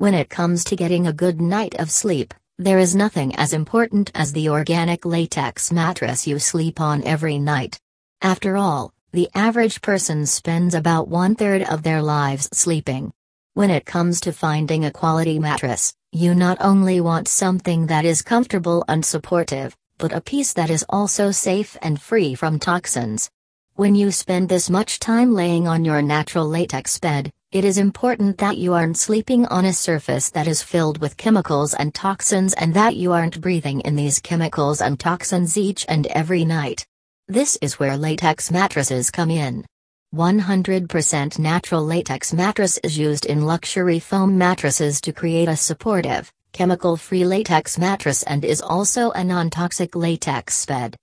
When it comes to getting a good night of sleep, there is nothing as important as the organic latex mattress you sleep on every night. After all, the average person spends about one third of their lives sleeping. When it comes to finding a quality mattress, you not only want something that is comfortable and supportive, but a piece that is also safe and free from toxins. When you spend this much time laying on your natural latex bed, it is important that you aren't sleeping on a surface that is filled with chemicals and toxins and that you aren't breathing in these chemicals and toxins each and every night. This is where latex mattresses come in. 100% natural latex mattress is used in luxury foam mattresses to create a supportive, chemical-free latex mattress and is also a non-toxic latex bed.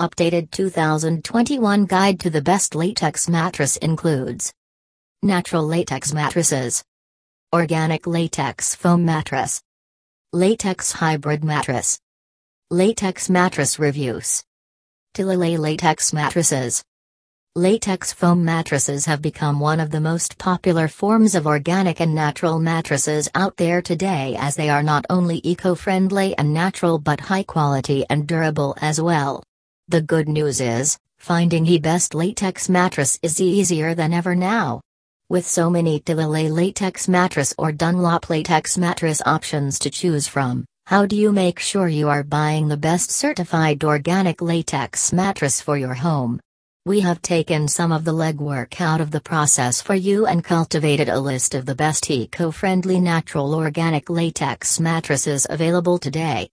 Updated 2021 Guide to the Best Latex Mattress includes Natural latex mattresses. Organic latex foam mattress. Latex hybrid mattress. Latex mattress reviews. Talalay latex mattresses. Latex foam mattresses have become one of the most popular forms of organic and natural mattresses out there today as they are not only eco-friendly and natural but high quality and durable as well. The good news is, finding the best latex mattress is easier than ever now. With so many Talalay latex mattress or Dunlop latex mattress options to choose from, how do you make sure you are buying the best certified organic latex mattress for your home? We have taken some of the legwork out of the process for you and cultivated a list of the best eco friendly natural organic latex mattresses available today.